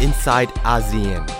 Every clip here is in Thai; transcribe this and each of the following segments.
inside ASEAN.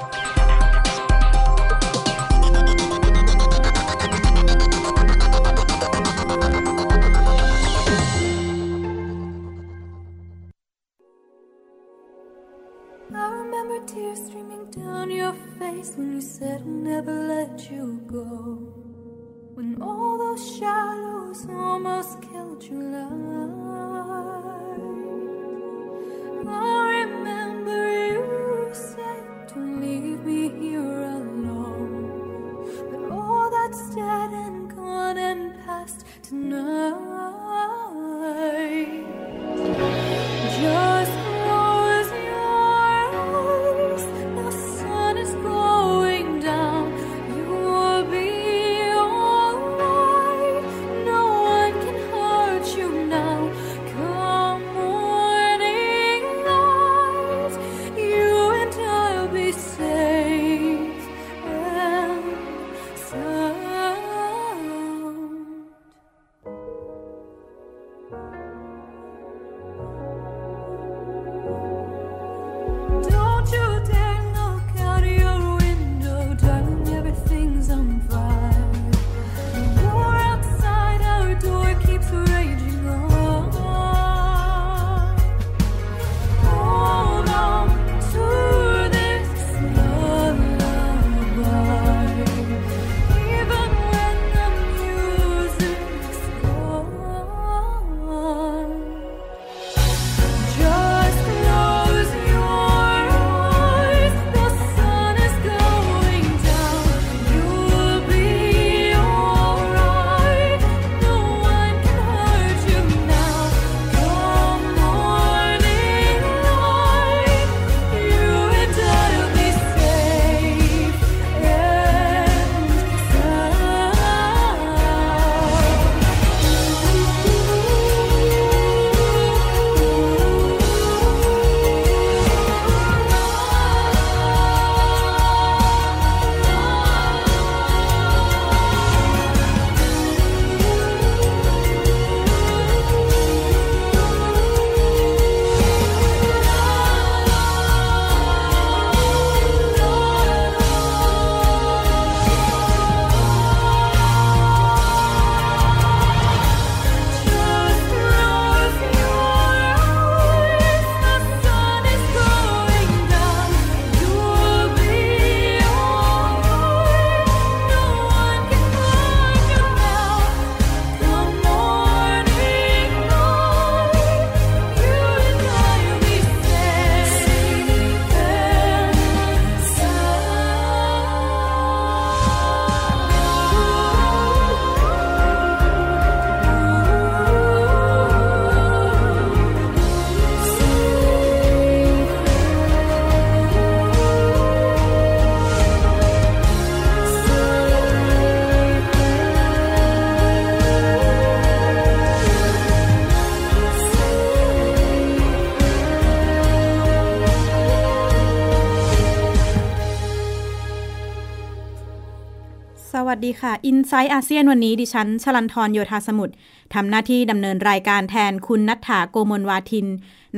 วัสดีค่ะ i n s i ซต์อาเซียนวันนี้ดิฉัน ชลันทรโยธาสมุทรทำหน้าที่ดำเนินรายการแทนคุณนัฐถาโกมลวาทิน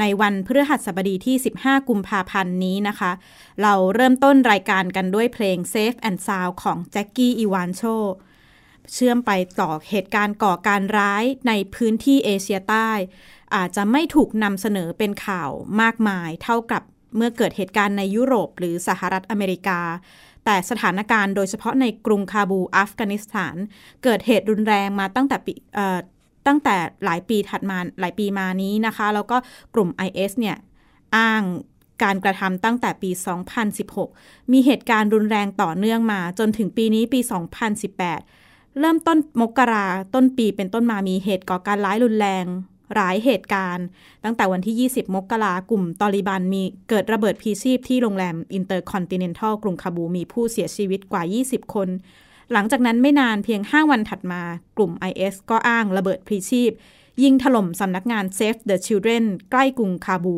ในวันพฤหัสบดีที่ 15 กุมภาพันธ์นี้นะคะ เราเริ่มต้นรายการกันด้วยเพลง Safe and Sound ของแจ็คกี้อีวานโชเชื่อมไปต่อเหตุการณ์ก่อการร้ายในพื้นที่เอเชียใต้ อาจจะไม่ถูกนำเสนอเป็นข่าวมากมายเท่ากับเมื่อเกิดเหตุการณ์ในยุโรปหรือสหรัฐอเมริกา แต่สถานการณ์โดยเฉพาะในกรุงคาบูอัฟกานิสถาน เกิดเหตุรุนแรงมาตั้งแต่ปีตั้งแต่หลายปีถัดมาหลายปีมานี้นะคะ แล้วก็กลุ่ม IS เนี่ยอ้างการกระทำตั้งแต่ปี 2016 มีเหตุการณ์รุนแรงต่อเนื่องมา จนถึงปีนี้ปี 2018 เริ่มต้นมกราต้นปีเป็นต้นมามีเหตุก่อการร้ายรุนแรง หลายเหตุการณ์ ตั้งแต่วันที่ 20 มกรากลุ่มตอริบันมีเกิดระเบิดพลีชีพที่โรงแรมอินเตอร์คอนติเนนทัลกรุงคาบูลมีผู้เสียชีวิตกว่า 20 คน หลังจากนั้นไม่นานเพียง 5 วันถัดมากลุ่ม IS ก็อ้างระเบิดพลีชีพ ยิงถล่มสำนักงาน Save the Children ใกล้กรุงคาบูล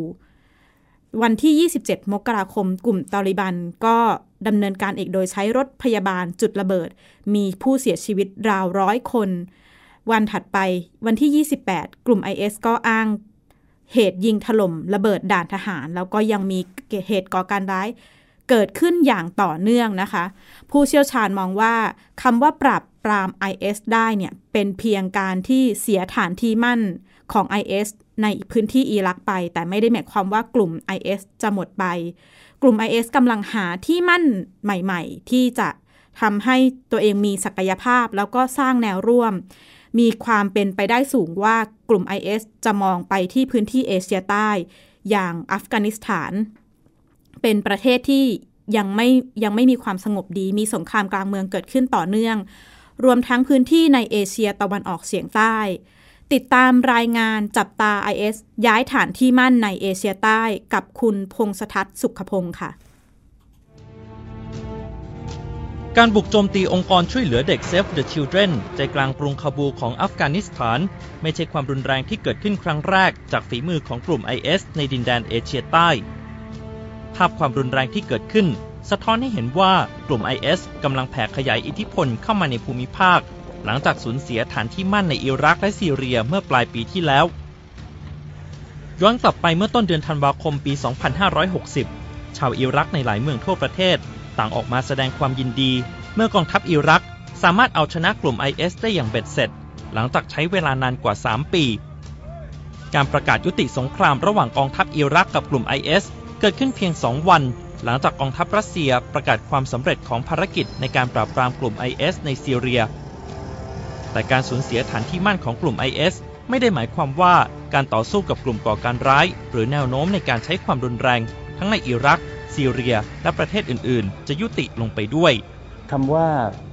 วันที่ 27 มกราคม กลุ่มตอลิบันก็ดำเนินการอีกโดยใช้รถพยาบาลจุดระเบิด มีผู้เสียชีวิตราวร้อยคน วันถัดไปวันที่ 28 กลุ่ม IS ก็อ้างเหตุยิงถล่มระเบิดด่านทหาร แล้วก็ยังมีเหตุก่อการร้ายเกิดขึ้นอย่างต่อเนื่องนะคะ ผู้เชี่ยวชาญมองว่าคำว่าปราบปราม IS ได้เนี่ยเป็นเพียงการที่เสียฐานที่มั่นของ IS ในพื้นที่อิรักไป แต่ไม่ได้หมายความว่ากลุ่ม IS จะหมดไป กลุ่ม IS กำลังหาที่มั่นใหม่ ๆ ที่จะทำให้ตัวเองมีศักยภาพแล้วก็สร้างแนวร่วม มีความเป็นไปได้สูงว่ากลุ่ม IS จะมองไปที่พื้นที่เอเชียใต้ อย่างอัฟกานิสถาน เป็นประเทศที่ยังไม่ยังไม่มีความสงบดี มีสงครามกลางเมืองเกิดขึ้นต่อเนื่อง รวมทั้งพื้นที่ในเอเชียตะวันออกเฉียงใต้ ติดตามรายงานจับตา IS ย้ายฐานที่มั่นในเอเชียใต้กับคุณพงษทัศน์สุขพงศ์ค่ะ การบุกโจมตีองค์กรช่วยเหลือเด็ก Save the Children ใจกลางกรุงคาบูของอัฟกานิสถาน ไม่ใช่ความรุนแรงที่เกิดขึ้นครั้งแรก จากฝีมือของกลุ่ม IS ในดินแดนเอเชียใต้ ภาพความรุนแรงที่เกิดขึ้น สะท้อนให้เห็นว่ากลุ่ม IS กำลังแผ่ขยายอิทธิพลเข้ามาในภูมิภาค หลังจากสูญเสียฐานที่มั่นในอิรักและซีเรียเมื่อปลายปีที่แล้ว ย้อนกลับไปเมื่อต้นเดือนธันวาคมปี 2560 ชาวอิรักในหลายเมืองทั่วประเทศ ต่างออกมาแสดงความยินดี เมื่อกองทัพอิรัก สามารถเอาชนะกลุ่ม IS ได้อย่างเบ็ดเสร็จ หลังจากใช้เวลานานกว่า 3 ปี การประกาศยุติสงครามระหว่างกองทัพอิรักกับกลุ่ม IS เกิดขึ้นเพียง 2 วัน หลังจากกองทัพรัสเซียประกาศความสำเร็จของภารกิจในการปราบปรามกลุ่ม IS ในซีเรีย แต่การสูญเสียฐานที่มั่นของกลุ่ม IS ไม่ได้หมายความว่าการต่อสู้กับกลุ่มก่อการร้าย หรือแนวโน้มในการใช้ความรุนแรง ทั้งในอิรัก ซีเรีย และประเทศอื่นๆ จะยุติลงไปด้วยคำว่า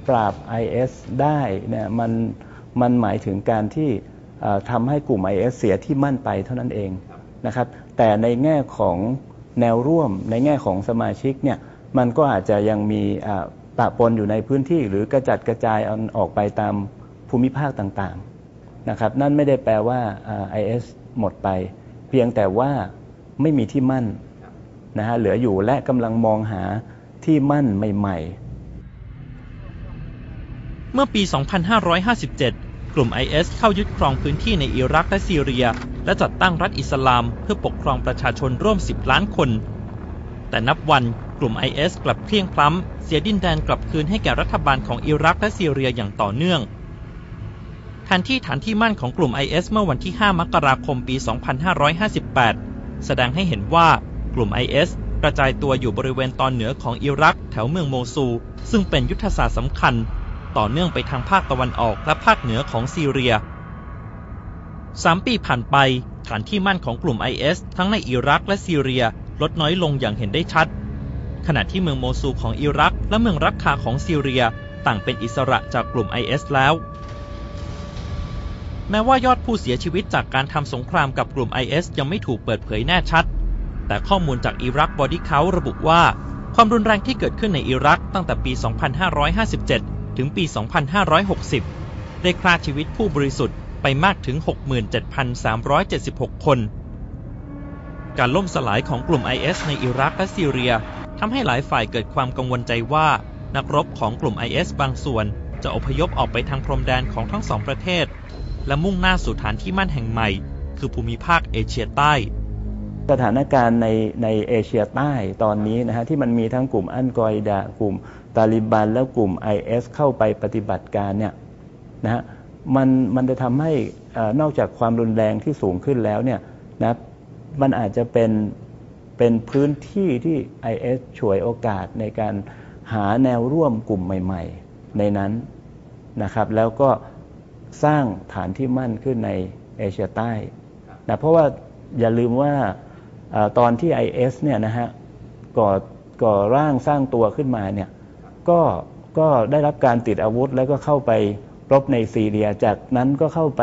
ปราบ IS ได้เนี่ยมันมันหมายถึงการที่ทำให้กลุ่ม IS เสียที่มั่นไปเท่านั้นเองนะครับ แต่ในแง่ของแนวร่วมในแง่ของสมาชิกเนี่ยมันก็อาจจะยังมีปะปนอยู่ในพื้นที่ หรือกระจัดกระจายออกไปตามภูมิภาคต่างๆนะครับ นั่นไม่ได้แปลว่า IS หมดไป เพียงแต่ว่าไม่มีที่มั่น นะฮะเหลืออยู่และกำลังมองหาที่มั่นใหม่ๆ เมื่อปี 2557 กลุ่ม IS เข้ายึดครองพื้นที่ในอิรักและซีเรีย และจัดตั้งรัฐอิสลามเพื่อปกครองประชาชนร่วม 10 ล้านคน แต่นับวันกลุ่ม IS กลับเพลียงพล้ำ เสียดินแดนกลับคืนให้แก่รัฐบาลของอิรักและซีเรียอย่างต่อเนื่องแทนที่ฐานที่มั่นของกลุ่ม IS เมื่อวันที่ 5 มกราคม ปี 2558 แสดงให้เห็นว่า กลุ่ม IS กระจายตัวอยู่บริเวณตอนเหนือของอิรักแถวเมืองโมซูลซึ่งเป็นยุทธศาสตร์สำคัญ ต่อเนื่องไปทางภาคตะวันออกและภาคเหนือของซีเรีย 3 ปีผ่านไปฐานที่มั่นของกลุ่ม IS ทั้งในอิรักและซีเรียลดน้อยลงอย่างเห็นได้ชัด ขณะที่เมืองโมซูลของอิรัก และเมืองรักกาของซีเรียต่างเป็นอิสระจากกลุ่ม IS แล้ว แม้ว่ายอดผู้เสียชีวิตจากการทำสงครามกับกลุ่ม IS ยังไม่ถูกเปิดเผยแน่ชัด แต่ข้อมูลจาก Iraq Body Count ระบุว่า ความรุนแรงที่เกิดขึ้นในอิรักตั้งแต่ปี 2557 ถึงปี 2560 ได้ฆ่าชีวิตผู้บริสุทธิ์ไปมากถึง 67,376 คน การล่มสลายของกลุ่ม IS ในอิรักและซีเรียทำให้หลายฝ่ายเกิดความกังวลใจว่า นักรบของกลุ่ม IS บางส่วน จะอพยพออกไปทางพรมแดนของทั้งสองประเทศ และมุ่งหน้าสู่ฐานที่มั่นแห่งใหม่ คือภูมิภาคเอเชียใต้ สถานการณ์ในในเอเชียใต้ตอนนี้นะฮะที่มันมีทั้งกลุ่มอันกอยดากลุ่มตาลิบันแล้วกลุ่ม IS เข้าไปปฏิบัติการเนี่ยนะฮะมันมันจะทำให้นอกจากความรุนแรงที่สูงขึ้นแล้วเนี่ยนะมันอาจจะเป็นเป็นพื้นที่ที่ IS ช่วยโอกาสในการหาแนวร่วมกลุ่มใหม่ ๆ ในนั้นนะครับ แล้วก็สร้างฐานที่มั่นขึ้นในเอเชียใต้นะเพราะว่าอย่าลืมว่า ตอนที่ IS เนี่ยนะฮะก่อก่อร่างสร้างตัวขึ้นมาเนี่ยก็ก็ได้รับการติดอาวุธแล้วก็เข้าไปรบในซีเรีย จากนั้นก็เข้าไป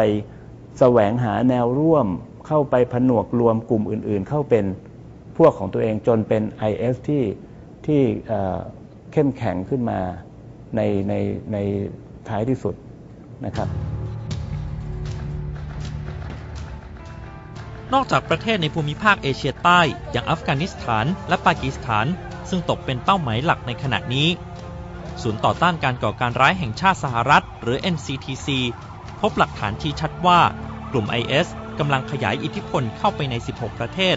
แสวงหาแนวร่วม เข้าไปผนวกรวมกลุ่มอื่น ๆ เข้าเป็นพวกของตัวเองจนเป็น IS ที่ที่เข้มแข็งขึ้นมาในในในท้ายที่สุดนะครับ นอกจากประเทศในภูมิภาคเอเชียใต้ อย่างอัฟกานิสถานและปากีสถาน ซึ่งตกเป็นเป้าหมายหลักในขณะนี้ ศูนย์ต่อต้านการก่อการร้ายแห่งชาติสหรัฐ หรือ NCTC พบหลักฐานที่ชัดว่ากลุ่ม IS กำลังขยายอิทธิพลเข้าไปใน 16 ประเทศ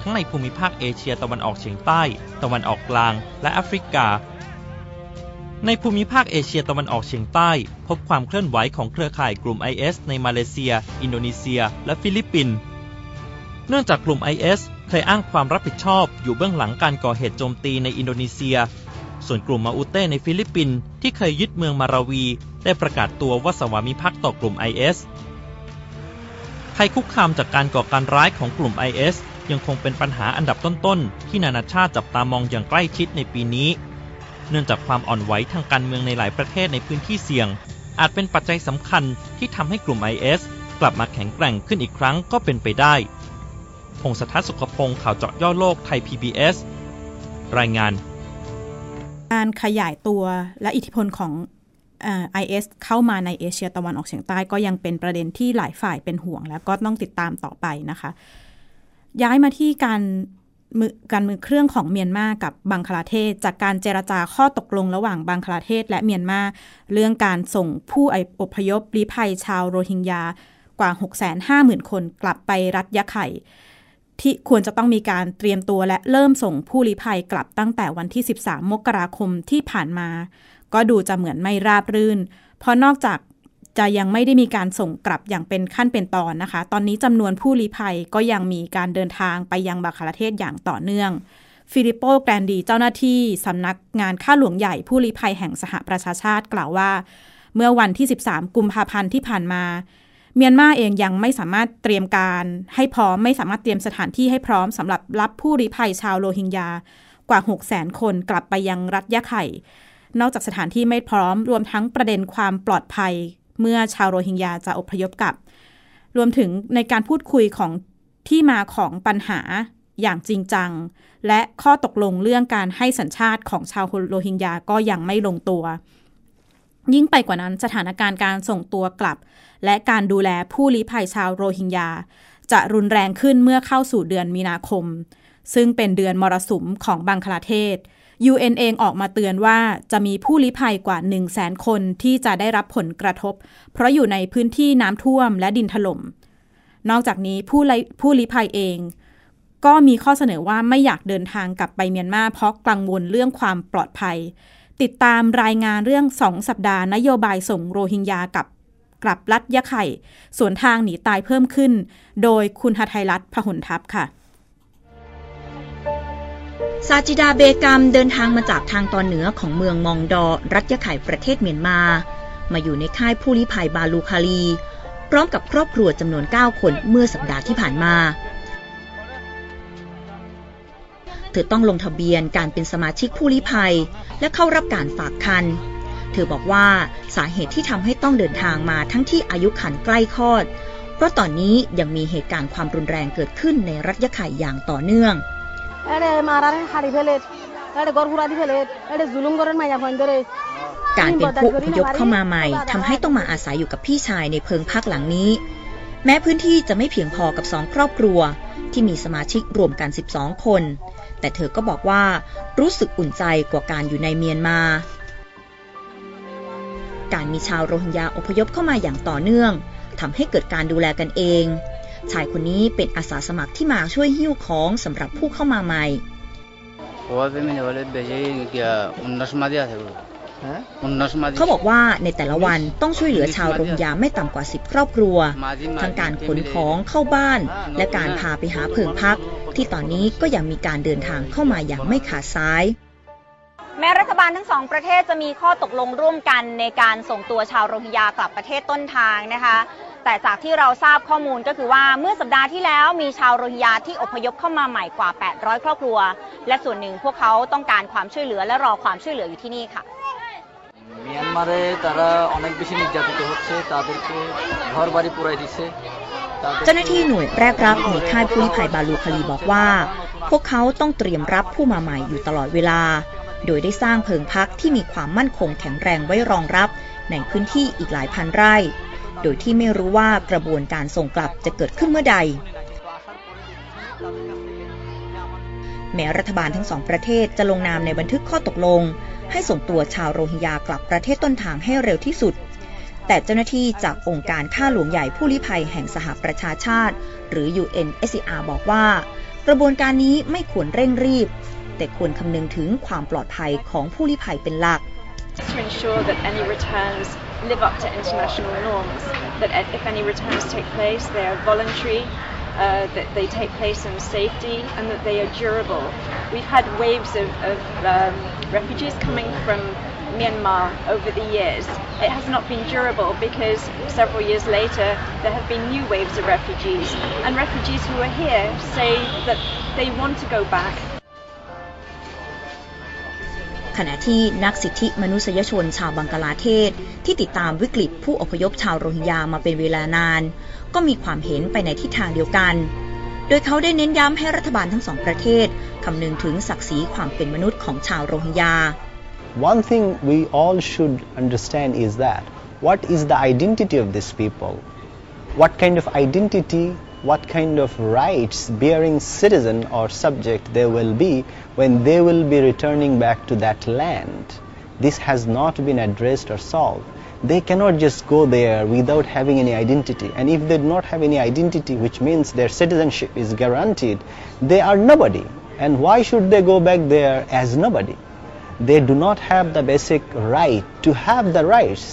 ทั้งในภูมิภาคเอเชียตะวันออกเฉียงใต้ ตะวันออกกลาง และแอฟริกา ในภูมิภาคเอเชียตะวันออกเฉียงใต้ พบความเคลื่อนไหวของเครือข่ายกลุ่ม IS ในมาเลเซีย อินโดนีเซีย และฟิลิปปินส์ เนื่องจากกลุ่ม IS เคยอ้างความรับผิดชอบอยู่เบื้องหลังการก่อเหตุโจมตีในอินโดนีเซีย ส่วนกลุ่มมาอุเต้ในฟิลิปปินส์ที่เคยยึดเมืองมาราวี ได้ประกาศตัวว่าสวามิภักดิ์ต่อกลุ่ม IS ภัยคุกคามจากการก่อการร้ายของกลุ่ม IS ยังคงเป็นปัญหาอันดับต้นๆ ที่นานาชาติจับตามองอย่างใกล้ชิดในปีนี้ เนื่องจากความอ่อนไหวทางการเมืองในหลายประเทศในพื้นที่เสี่ยง อาจเป็นปัจจัยสำคัญที่ทำให้กลุ่ม IS กลับมาแข็งแกร่งขึ้นอีกครั้งก็เป็นไปได้ พงศธรสุขพงศ์ข่าวเจาะย่อโลกไทย PBS รายงาน การขยายตัวและอิทธิพลของไอเอสเข้ามาในเอเชียตะวันออกเฉียงใต้ก็ยังเป็นประเด็นที่หลายฝ่ายเป็นห่วง แล้วก็ต้องติดตามต่อไปนะคะ ย้ายมาที่การมือการมือเครื่องของเมียนมากับบังคลาเทศ จากการเจรจาข้อตกลงระหว่างบังคลาเทศ และเมียนมาเรื่องการส่งผู้อพยพลี้ภัยชาวโรฮิงญากว่า 650,000 คนกลับไปรัฐยะไข่ ที่ควรจะต้องมีการเตรียมตัวและเริ่มส่งผู้ลี้ภัยกลับตั้งแต่วันที่ 13 มกราคมที่ผ่านมา ก็ดูจะเหมือนไม่ราบรื่น เพราะนอกจากจะยังไม่ได้มีการส่งกลับอย่างเป็นขั้นเป็นตอนนะคะ ตอนนี้จำนวนผู้ลี้ภัยก็ยังมีการเดินทางไปยังบังคลาเทศอย่างต่อเนื่อง ฟิลิปโปกรันดีเจ้าหน้าที่สำนักงานข้าหลวงใหญ่ผู้ลี้ภัยแห่งสหประชาชาติกล่าวว่า เมื่อวันที่ 13 กุมภาพันธ์ที่ผ่านมา เมียนมาเองยังไม่สามารถเตรียมการให้พร้อมไม่สามารถเตรียมสถานที่ให้พร้อมสำหรับรับผู้ลี้ภัยชาวโรฮิงญากว่า 6 0 0 0 0 0คนกลับไปยังรัฐยะไข่ นอกจากสถานที่ไม่พร้อมรวมทั้งประเด็นความปลอดภัย เมื่อชาวโรฮิงญาจะอพยพกลับ รวมถึงในการพูดคุยของที่มาของปัญหาอย่างจริงจัง และข้อตกลงเรื่องการให้สัญชาติของชาวโรฮิงญาก็ยังไม่ลงตัว ยิ่งไปกว่านั้นสถานการณ์การส่งตัวกลับ และการดูแลผู้ลี้ภัยชาวโรฮิงญา จะรุนแรงขึ้นเมื่อเข้าสู่เดือนมีนาคม ซึ่งเป็นเดือนมรสุมของบังคลาเทศ UN เองออกมาเตือนว่าจะมีผู้ลี้ภัยกว่า 1 0 0 0 0แสนคนที่จะได้รับผลกระทบ เพราะอยู่ในพื้นที่น้ำท่วมและดินถลม่ม นอกจากนี้ผู้ผู้ลี้ภัยเอง ก็มีข้อเสนอว่าไม่อยากเดินทางกลับไปเมียนมาเพราะกังวลเรื่องความปลอดภัย ติดตามรายงานเรื่องสองสัปดาห์ นโยบายส่งโรฮิงญากับกลับรัฐยะไข่สวนทางหนีตายเพิ่มขึ้น โดยคุณหทัยรัตพหุนทัพค่ะซาจิดาเบกามเดินทางมาจากทางตอนเหนือของเมืองมองดอ รัฐยะไข่ประเทศเมียนมา มาอยู่ในค่ายผู้ลี้ภัยบาลูคาลี พร้อมกับครอบครัวจำนวน 9 คนเมื่อสัปดาห์ที่ผ่านมา เธอต้องลงทะเบียนการเป็นสมาชิกผู้ลี้ภัย และเข้ารับการฝากคัน เธอบอกว่าสาเหตุที่ทำให้ต้องเดินทางมาทั้งที่อายุขันใกล้คลอด เพราะตอนนี้ยังมีเหตุการณ์ความรุนแรงเกิดขึ้นในรัฐยะไข่อย่างต่อเนื่องการเป็นผู้อพยพเข้ามาใหม่ทำให้ต้องมาอาศัยอยู่กับพี่ชายในเพิงพักหลังนี้ แม้พื้นที่จะไม่เพียงพอกับสองครอบครัว ที่มีสมาชิกรวมกัน 12 คน แต่เธอก็บอกว่ารู้สึกอุ่นใจกว่าการอยู่ในเมียนมา การมีชาวโรฮิงญาอพยพเข้ามาอย่างต่อเนื่องทำให้เกิดการดูแลกันเอง ชายคนนี้เป็นอาสาสมัครที่มาช่วยหิ้วของสำหรับผู้เข้ามาใหม่เขาบอกว่าในแต่ละวันต้องช่วยเหลือชาวโรฮิงญาไม่ต่ำกว่า 10 ครอบครัว ทั้งการขนของเข้าบ้าน และการพาไปหาเพิงพัก ที่ตอนนี้ก็ยังมีการเดินทางเข้ามาอย่างไม่ขาดสาย แม้รัฐบาลทั้งสองประเทศจะมีข้อตกลงร่วมกันในการส่งตัวชาวโรฮิงญากลับประเทศต้นทางนะคะ แต่จากที่เราทราบข้อมูลก็คือว่าเมื่อสัปดาห์ที่แล้วมีชาวโรฮิงญาที่อพยพเข้ามาใหม่กว่า 800 ครอบครัว และส่วนหนึ่งพวกเขาต้องการความช่วยเหลือและรอความช่วยเหลืออยู่ที่นี่ค่ะ মিয়ানমারে তারা অনেক বেশি নির্যাতিত হচ্ছে তাদেরকে ঘর বাড়ি পুরাই দিচ্ছে เจ้าหน้าที่หน่วยแรกรับในค่ายผู้ลี้ภัยบาลูคาลีบอกว่า พวกเขาต้องเตรียมรับผู้มาใหม่อยู่ตลอดเวลา โดยได้สร้างเพิงพักที่มีความมั่นคงแข็งแรงไว้รองรับในพื้นที่อีกหลายพันไร่ โดยที่ไม่รู้ว่ากระบวนการส่งกลับจะเกิดขึ้นเมื่อใด แม้รัฐบาลทั้งสองประเทศจะลงนามในบันทึกข้อตกลง ให้ส่งตัวชาวโรฮิงญากลับประเทศต้นทางให้เร็วที่สุด แต่เจ้าหน้าที่จากองค์การข้าหลวงใหญ่ผู้ลี้ภัยแห่งสหประชาชาติ หรือ UNSCR บอกว่า กระบวนการนี้ไม่ควรเร่งรีบ แต่ควรคำนึงถึงความปลอดภัยของผู้ลี้ภัยเป็นหลัก to ensure that any returns live up to international norms, that if any returns take place, they are voluntary, uh, that they take place in safety, and that they are durable. We've had waves of, of um, refugees coming from Myanmar over the years. It has not been durable because several years later there have been new waves of refugees, and refugees who are here say that they want to go back ขณะที่นักสิทธิมนุษยชนชาวบังกลาเทศ ที่ติดตามวิกฤตผู้อพยพชาวโรฮิงญามาเป็นเวลานาน ก็มีความเห็นไปในทิศทางเดียวกัน โดยเขาได้เน้นย้ำให้รัฐบาลทั้งสองประเทศคำนึงถึงศักดิ์ศรีความเป็นมนุษย์ของชาวโรฮิงญา One thing we all should understand is that what is the identity of these people? What kind of identity what kind of rights bearing citizen or subject they will be when they will be returning back to that land. This has not been addressed or solved. They cannot just go there without having any identity. And if they do not have any identity, which means their citizenship is guaranteed, they are nobody. And why should they go back there as nobody? They do not have the basic right to have the rights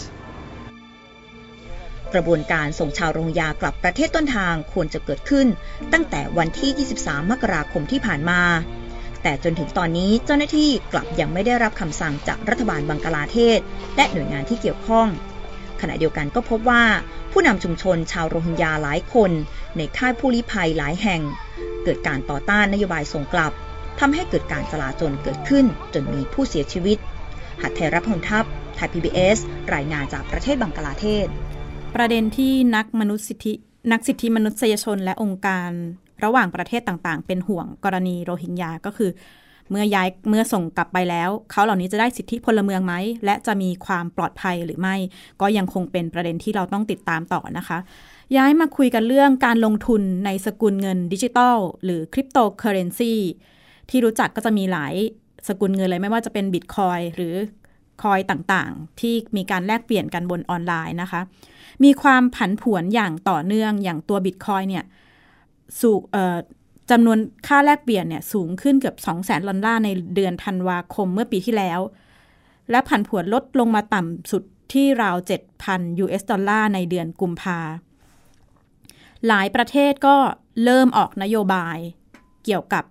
กระบวนการส่งชาวโรฮิงญากลับประเทศต้นทางควรจะเกิดขึ้น ตั้งแต่วันที่ 23 มกราคมที่ผ่านมา แต่จนถึงตอนนี้เจ้าหน้าที่กลับยังไม่ได้รับคำสั่งจากรัฐบาลบังกลาเทศ และหน่วยงานที่เกี่ยวข้อง ขณะเดียวกันก็พบว่า ผู้นำชุมชนชาวโรฮิงญาหลายคน ในค่ายผู้ลี้ภัยหลายแห่ง เกิดการต่อต้านนโยบายส่งกลับ ทำให้เกิดการจลาจลเกิดขึ้นจนมีผู้เสียชีวิต หัดไทยรับพลทัพไทย PBS รายงานจากประเทศบังกลาเทศ ประเด็นที่นักมนุษยสิทธินักสิทธิมนุษยชนและองค์การ ระหว่างประเทศต่างๆ เป็นห่วงกรณีโรฮิงญาก็คือ เมื่อย้ายเมื่อส่งกลับไปแล้ว เขาเหล่านี้จะได้สิทธิพลเมืองไหม และจะมีความปลอดภัยหรือไม่ ก็ยังคงเป็นประเด็นที่เราต้องติดตามต่อนะคะ ย้ายมาคุยกันเรื่องการลงทุนในสกุลเงินดิจิตอลหรือคริปโตเคอเรนซี ที่รู้จักก็จะมีหลายสกุลเงินเลยไม่ว่าจะเป็นบิตคอยน์หรือ coin ต่างๆ ที่มีการแลกเปลี่ยนกันบนออนไลน์นะคะ มีความผันผวนอย่างต่อเนื่องอย่างตัวบิตคอยน์เนี่ยสูจำนวนค่าแลกเปลี่ยนเนี่ยสูงขึ้นเกือบ 2 0 0แสนดอลลาร์ในเดือนธันวาคมเมื่อปีที่แล้ว และผันผวนลดลงมาต่ำสุดที่ราว 7,000 US ดอลลาร์ในเดือนกุมภาหลายประเทศก็เริ่มออกนโยบายเกี่ยวกับ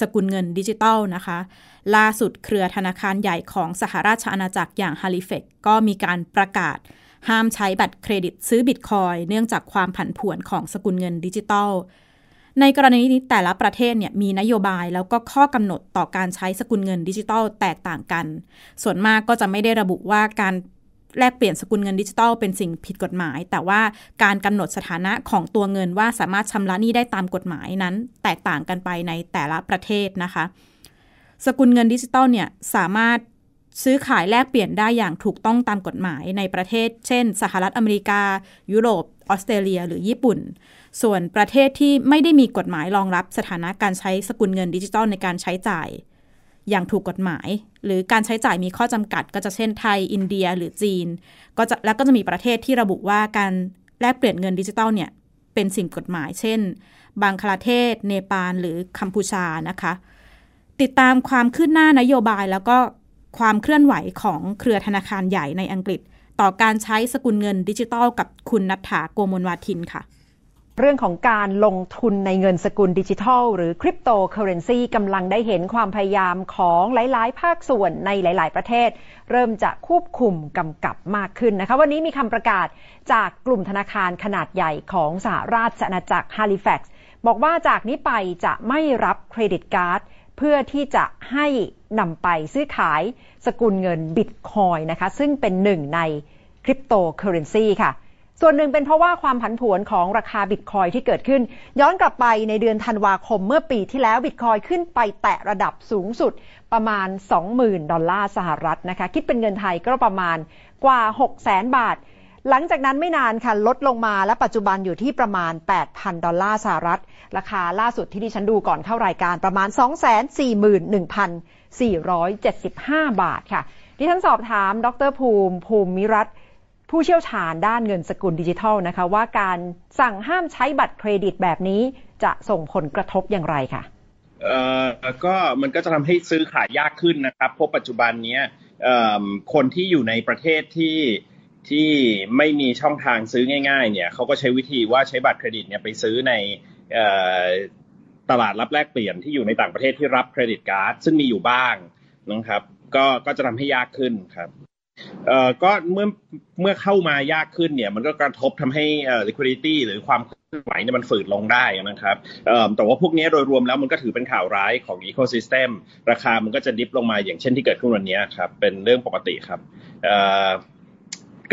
สกุลเงินดิจิตอลนะคะ ล่าสุดเครือธนาคารใหญ่ของสหราชอาณาจักรอย่างฮาลิแฟกซ์ก็มีการประกาศ ห้ามใช้บัตรเครดิตซื้อบิตคอยน์เนื่องจากความผันผวนของสกุลเงินดิจิตอลในกรณีนี้แต่ละประเทศเนี่ยมีนโยบายแล้วก็ข้อกำหนดต่อการใช้สกุลเงินดิจิตอลแตกต่างกัน ส่วนมากก็จะไม่ได้ระบุว่าการ แลกเปลี่ยนสกุลเงินดิจิทัลเป็นสิ่งผิดกฎหมาย แต่ว่าการกำหนดสถานะของตัวเงินว่าสามารถชำระหนี้ได้ตามกฎหมายนั้น แตกต่างกันไปในแต่ละประเทศนะคะ สกุลเงินดิจิทัลเนี่ยสามารถซื้อขายแลกเปลี่ยนได้อย่างถูกต้องตามกฎหมายในประเทศ เช่น สหรัฐอเมริกา ยุโรป ออสเตรเลีย หรือญี่ปุ่น ส่วนประเทศที่ไม่ได้มีกฎหมายรองรับสถานะการใช้สกุลเงินดิจิทัลในการใช้จ่าย อย่างถูกกฎหมาย หรือการใช้จ่ายมีข้อจำกัด ก็จะเช่นไทย อินเดียหรือจีน ก็จะแล้วก็จะมีประเทศที่ระบุว่าการแลกเปลี่ยนเงินดิจิตอลเนี่ยเป็นสิ่งกฎหมาย เช่นบางคลาเทศ เนปาล หรือกัมพูชานะคะ ติดตามความคืบหน้านโยบายแล้วก็ความเคลื่อนไหวของเครือธนาคารใหญ่ในอังกฤษ ต่อการใช้สกุลเงินดิจิตอลกับคุณนัทธาโกมลวาทินค่ะ เรื่องของการลงทุนในเงินสกุลดิจิทัล หรือคริปโตเคอเรนซีกำลังได้เห็นความพยายามของหลาย ๆ ภาคส่วนในหลาย ๆ ประเทศ เริ่มจะควบคุมกำกับมากขึ้นนะคะ วันนี้มีคำประกาศจากกลุ่มธนาคารขนาดใหญ่ของสหราชอาณาจักรฮาลิแฟกซ์บอกว่าจากนี้ไปจะไม่รับ credit cardเพื่อที่จะให้นำไปซื้อขายสกุลเงินบิตคอยน์นะคะ ซึ่งเป็นหนึ่งในคริปโตเคอเรนซีค่ะ ส่วนหนึ่งเป็นเพราะว่าความผันผวนของราคาบิตคอยน์ที่เกิดขึ้น ย้อนกลับไปในเดือนธันวาคมเมื่อปีที่แล้วบิตคอยน์ขึ้นไปแตะระดับสูงสุดประมาณ 20,000 ดอลลาร์สหรัฐนะคะ คิดเป็นเงินไทยก็ประมาณกว่า 600,000 บาท หลังจากนั้นไม่นานค่ะ ลดลงมาและปัจจุบันอยู่ที่ประมาณ 8,000 ดอลลาร์สหรัฐ ราคาล่าสุดที่ดิฉันดูก่อนเข้ารายการประมาณ 241,475 บาทค่ะดิฉันสอบถาม ดรภูมิภูมิรัต ผู้เชี่ยวชาญด้านเงินสกุลดิจิทัลนะคะ ว่าการสั่งห้ามใช้บัตรเครดิตแบบนี้จะส่งผลกระทบอย่างไรค่ะเอ่อก็มันก็จะทำให้ซื้อขายยากขึ้นนะครับเพราะปัจจุบันนี้คนที่อยู่ในประเทศที่ที่ไม่มีช่องทางซื้อง่าย ๆ เนี่ยเขาก็ใช้วิธีว่าใช้บัตรเครดิตเนี่ยไปซื้อในตลาดรับแลกเปลี่ยนที่อยู่ในต่างประเทศที่รับเครดิตการ์ดซึ่งมีอยู่บ้างนะครับ ก็ก็จะทำให้ยากขึ้นครับ เอ่อก็เมื่อเมื่อเข้ามายากขึ้นเนี่ย มันก็กระทบทำให้เอ่อ liquidity หรือความเคลื่อนไหวเนี่ยมันฝืดลงได้นะครับเอ่อแต่ว่าพวกนี้โดยรวมแล้วมันก็ถือเป็นข่าวร้ายของ ecosystem ราคามันก็จะดิฟลงมาอย่างเช่นที่เกิดขึ้นวันนี้ครับ เป็นเรื่องปกติครับเอ่อ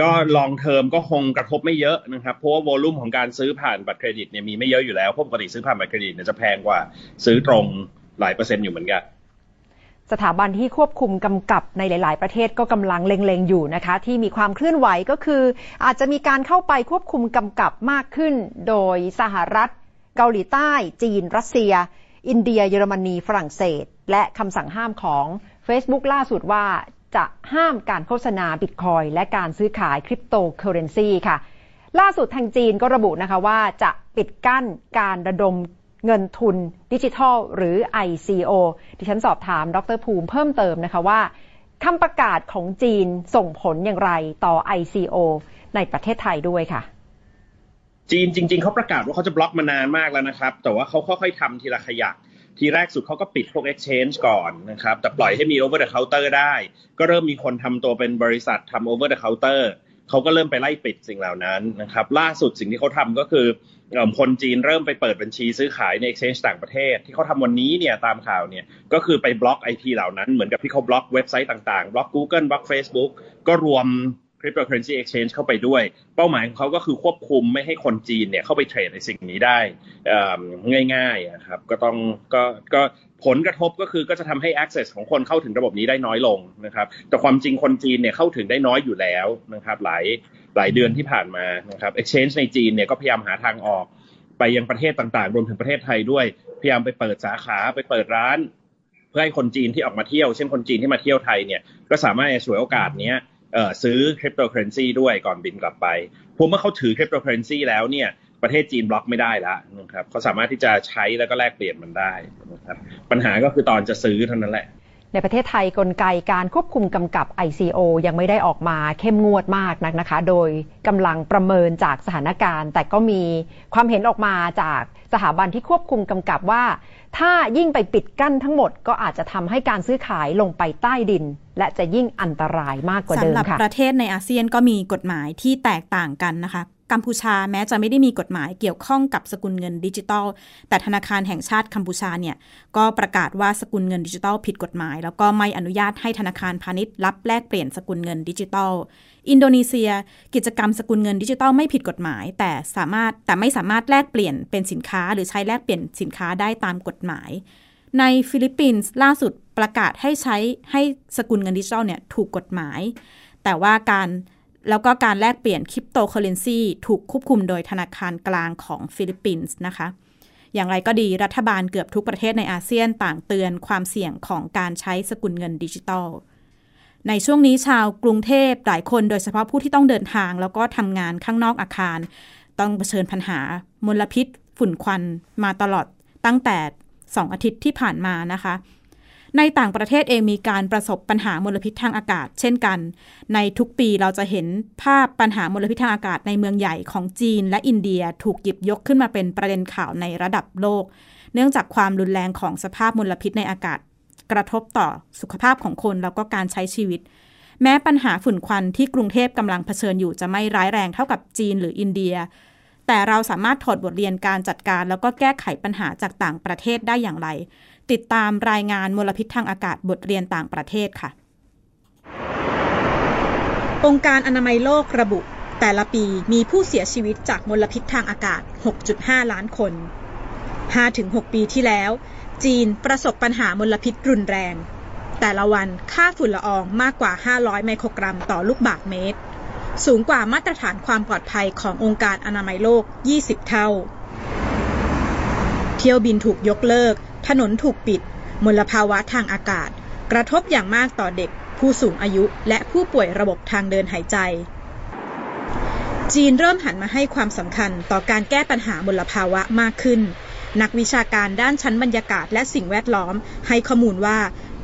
ก็ long term ก็คงกระทบไม่เยอะนะครับ เพราะว่า volume ของการซื้อผ่านบัตรเครดิตเนี่ยมีไม่เยอะอยู่แล้วเพราะปกติซื้อผ่านบัตรเครดิตเนี่ยจะแพงกว่าซื้อตรงหลายเปอร์เซ็นต์อยู่เหมือนกัน สถาบันที่ควบคุมกำกับในหลาย ๆ ประเทศก็กำลังเล็ง ๆ อยู่นะคะ ที่มีความเคลื่อนไหวก็คือ อาจจะมีการเข้าไปควบคุมกำกับมากขึ้น โดยสหรัฐ เกาหลีใต้ จีน รัสเซีย อินเดีย เยอรมนี ฝรั่งเศส และคำสั่งห้ามของ Facebook ล่าสุดว่าจะห้ามการโฆษณาบิตคอยน์และการซื้อขายคริปโตเคอเรนซีค่ะ ล่าสุดทางจีนก็ระบุนะคะว่าจะปิดกั้นการระดม เงินทุนดิจิทัล หรือ ICO ดิฉันสอบถามดรภูมิเพิ่มเติมนะคะว่าคำประกาศของจีนส่งผลอย่างไรต่อ ICO ในประเทศไทยด้วยค่ะ จีนจริง ๆเขาประกาศว่าเขาจะบล็อกมานานมากแล้วนะครับ แต่ว่าเขาค่อยๆทำทีละขยักทีแรกสุดเขาก็ปิดพวก exchange ก่อนนะครับ แต่ปล่อยให้มี over the counter ได้ ก็เริ่มมีคนทำตัวเป็นบริษัททำ over the counter เขาก็เริ่มไปไล่ปิดสิ่งเหล่านั้นนะครับ ล่าสุดสิ่งที่เขาทำก็คือ คนจีนเริ่มไปเปิดบัญชีซื้อขายใน exchange ต่างประเทศ ที่เขาทำวันนี้เนี่ยตามข่าวเนี่ยก็คือไปบล็อก IP เหล่านั้นเหมือนกับที่เขาบล็อกเว็บไซต์ต่างๆ บล็อก Google บล็อก Facebook ก็รวม cryptocurrency exchange เข้าไปด้วย เป้าหมายของเขาก็คือควบคุมไม่ให้คนจีนเนี่ยเข้าไปเทรดในสิ่งนี้ได้ง่ายๆครับก็ต้องก็ก็ผลกระทบก็คือก็จะทำให้ access ของคนเข้าถึงระบบนี้ได้น้อยลงนะครับ แต่ความจริงคนจีนเนี่ยเข้าถึงได้น้อยอยู่แล้วนะครับหลาย หลายเดือนที่ผ่านมานะครับ exchange ในจีนเนี่ยก็พยายามหาทางออกไปยังประเทศต่างๆ รวมถึงประเทศไทยด้วย พยายามไปเปิดสาขาไปเปิดร้าน เพื่อให้คนจีนที่ออกมาเที่ยว เช่นคนจีนที่มาเที่ยวไทยเนี่ยก็สามารถฉวยโอกาสนี้ซื้อคริปโตเคอเรนซีด้วยก่อนบินกลับไปพอเมื่อเขาถือคริปโตเคอเรนซีแล้วเนี่ยประเทศจีนบล็อกไม่ได้แล้วนะครับเขาสามารถที่จะใช้แล้วก็แลกเปลี่ยนมันได้นะครับปัญหาก็คือตอนจะซื้อเท่านั้นแหละ ในประเทศไทยกลไกการควบคุมกำกับ ICO ยังไม่ได้ออกมาเข้มงวดมากนักนะคะ โดยกำลังประเมินจากสถานการณ์ แต่ก็มีความเห็นออกมาจากสถาบันที่ควบคุมกำกับว่า ถ้ายิ่งไปปิดกั้นทั้งหมด ก็อาจจะทำให้การซื้อขายลงไปใต้ดิน และจะยิ่งอันตรายมากกว่าเดิมค่ะสำหรับประเทศในอาเซียนก็มีกฎหมายที่แตกต่างกันนะคะ กัมพูชาแม้จะไม่ได้มีกฎหมายเกี่ยวข้องกับสกุลเงินดิจิตอลแต่ธนาคารแห่งชาติกัมพูชาเนี่ยก็ประกาศว่าสกุลเงินดิจิตอลผิดกฎหมาย แล้วก็ไม่อนุญาตให้ธนาคารพาณิชย์รับแลกเปลี่ยนสกุลเงินดิจิตอลอินโดนีเซีย กิจกรรมสกุลเงินดิจิตอลไม่ผิดกฎหมาย แต่สามารถแต่ไม่สามารถแลกเปลี่ยนเป็นสินค้า หรือใช้แลกเปลี่ยนสินค้าได้ตามกฎหมาย ในฟิลิปปินส์ล่าสุดประกาศให้ใช้ให้สกุลเงินดิจิตอลเนี่ยถูกกฎหมาย แต่ว่าการ แล้วก็การแลกเปลี่ยนคริปโตเคอเรนซีถูกควบคุมโดยธนาคารกลางของฟิลิปปินส์นะคะ อย่างไรก็ดีรัฐบาลเกือบทุกประเทศในอาเซียนต่างเตือนความเสี่ยงของการใช้สกุลเงินดิจิตอล ในช่วงนี้ชาวกรุงเทพหลายคนโดยเฉพาะผู้ที่ต้องเดินทาง แล้วก็ทำงานข้างนอกอาคาร ต้องเผชิญปัญหามลพิษ ฝุ่นควันมาตลอดตั้งแต่สองอาทิตย์ที่ผ่านมานะคะ ในต่างประเทศเองมีการประสบปัญหามลพิษทางอากาศ เช่นกัน ในทุกปีเราจะเห็นภาพปัญหามลพิษทางอากาศในเมืองใหญ่ของจีนและอินเดียถูกหยิบยกขึ้นมาเป็นประเด็นข่าวในระดับโลก เนื่องจากความรุนแรงของสภาพมลพิษในอากาศ กระทบต่อสุขภาพของคนแล้วก็การใช้ชีวิต แม้ปัญหาฝุ่นควันที่กรุงเทพกำลังเผชิญอยู่จะไม่ร้ายแรงเท่ากับจีนหรืออินเดียแต่เราสามารถถอดบทเรียนการจัดการ แล้วก็แก้ไขปัญหาจากต่างประเทศได้อย่างไร ติดตามรายงานมลพิษทางอากาศบทเรียนต่างประเทศค่ะ องค์การอนามัยโลกระบุ แต่ละปีมีผู้เสียชีวิตจากมลพิษทางอากาศ 6.5 ล้านคน 5-6 ปีที่แล้ว จีนประสบปัญหามลพิษรุนแรง แต่ละวันค่าฝุ่นละอองมากกว่า 500 ไมโครกรัมต่อลูกบาศก์เมตร สูงกว่ามาตรฐานความปลอดภัยขององค์การอนามัยโลก 20 เท่า เที่ยวบินถูกยกเลิก ถนนถูกปิด มลภาวะทางอากาศ กระทบอย่างมากต่อเด็ก ผู้สูงอายุ และผู้ป่วยระบบทางเดินหายใจ จีนเริ่มหันมาให้ความสำคัญต่อการแก้ปัญหามลภาวะมากขึ้น นักวิชาการด้านชั้นบรรยากาศและสิ่งแวดล้อม ให้ข้อมูลว่า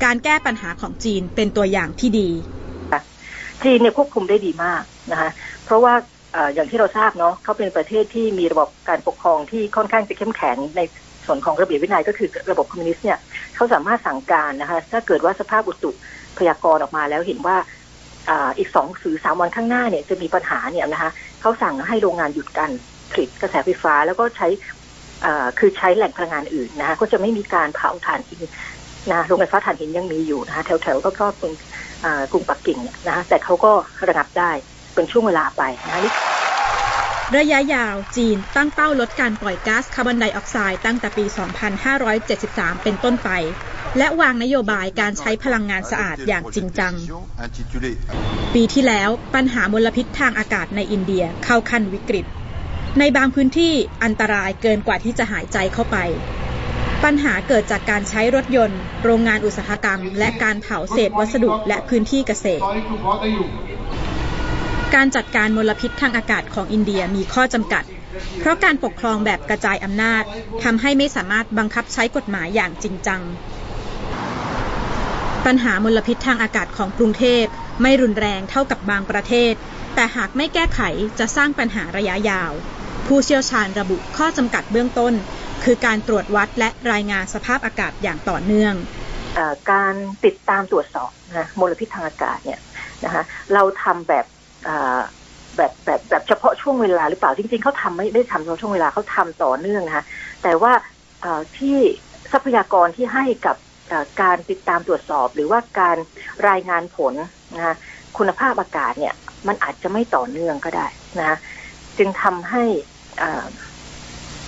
การแก้ปัญหาของจีนเป็นตัวอย่างที่ดี จีนเนี่ยควบคุมได้ดีมากนะคะเพราะว่าอย่างที่เราทราบเนาะเขาเป็นประเทศที่มีระบบการปกครองที่ค่อนข้างจะเข้มแข็งใน ส่วนของระเบียบวินัยก็คือระบบคอมมิวนิสต์เนี่ยเขาสามารถสั่งการนะคะถ้าเกิดว่าสภาพอุตุพยากรณ์ออกมาแล้วเห็นว่าอีกสองหรือสามวันข้างหน้าเนี่ยจะมีปัญหาเนี่ยนะคะเขาสั่งให้โรงงานหยุดกันผลิตกระแสไฟฟ้าแล้วก็ใช้คือใช้แหล่งพลังงานอื่นนะคะก็จะไม่มีการเผาถ่านหินนะโรงไฟฟ้าถ่านหินยังมีอยู่นะคะแถวๆก็ก็เป็นกรุงปักกิ่งนะคะแต่เขาก็ระงับได้เป็นช่วงเวลาไปนะคะ ระยะยาวจีนตั้งเป้าลดการปล่อยก๊าซคาร์บอนไดออกไซด์ตั้งแต่ปี 2573 เป็นต้นไป และวางนโยบายการใช้พลังงานสะอาดอย่างจริงจัง ปีที่แล้วปัญหามลพิษทางอากาศในอินเดียเข้าขั้นวิกฤต ในบางพื้นที่อันตรายเกินกว่าที่จะหายใจเข้าไป ปัญหาเกิดจากการใช้รถยนต์ โรงงานอุตสาหกรรม และการเผาเศษวัสดุและพื้นที่เกษตร การจัดการมลพิษทางอากาศของอินเดียมีข้อจำกัด เพราะการปกครองแบบกระจายอำนาจทำให้ไม่สามารถบังคับใช้กฎหมายอย่างจริงจัง ปัญหามลพิษทางอากาศของกรุงเทพไม่รุนแรงเท่ากับบางประเทศ แต่หากไม่แก้ไขจะสร้างปัญหาระยะยาว ผู้เชี่ยวชาญระบุข้อจำกัดเบื้องต้น คือการตรวจวัดและรายงานสภาพอากาศอย่างต่อเนื่องอการติดตามตรวจสอบนะมลพิษทางอากาศเนี่ยนะคะเราทำแบบ แบบแบบแบบเฉพาะช่วงเวลาหรือเปล่าจริง ๆเขาทำไม่ได้ทำเฉพาะช่วงเวลาเขาทำต่อเนื่องนะคะแต่ว่าที่ทรัพยากรที่ให้กับการติดตามตรวจสอบ หรือว่าการรายงานผลนะคะคุณภาพอากาศเนี่ย มันอาจจะไม่ต่อเนื่องก็ได้นะคะจึงทำให้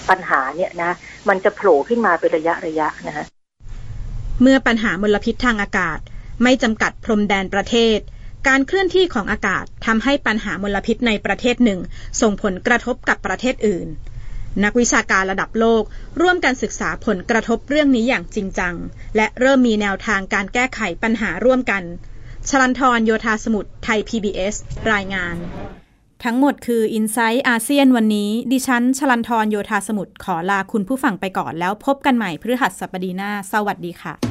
ปัญหาเนี่ยนะ มันจะโผล่ขึ้นมาเป็นระยะระยะนะคะเมื่อปัญหามลพิษทางอากาศ ไม่จำกัดพรมแดนประเทศ การเคลื่อนที่ของอากาศทำให้ปัญหามลพิษในประเทศหนึ่ง ส่งผลกระทบกับประเทศอื่น นักวิชาการระดับโลก ร่วมกันศึกษาผลกระทบเรื่องนี้อย่างจริงจัง และเริ่มมีแนวทางการแก้ไขปัญหาร่วมกันชลันทรโยธาสมุทรไทย PBS รายงาน ทั้งหมดคือ i n s i ซต์อาเซียนวันนี้ ดิฉันชลันทรโยธาสมุทรขอลาคุณผู้ฟังไปก่อนแล้วพบกันใหม่พฤหัสบดีหน้า สวัสดีค่ะ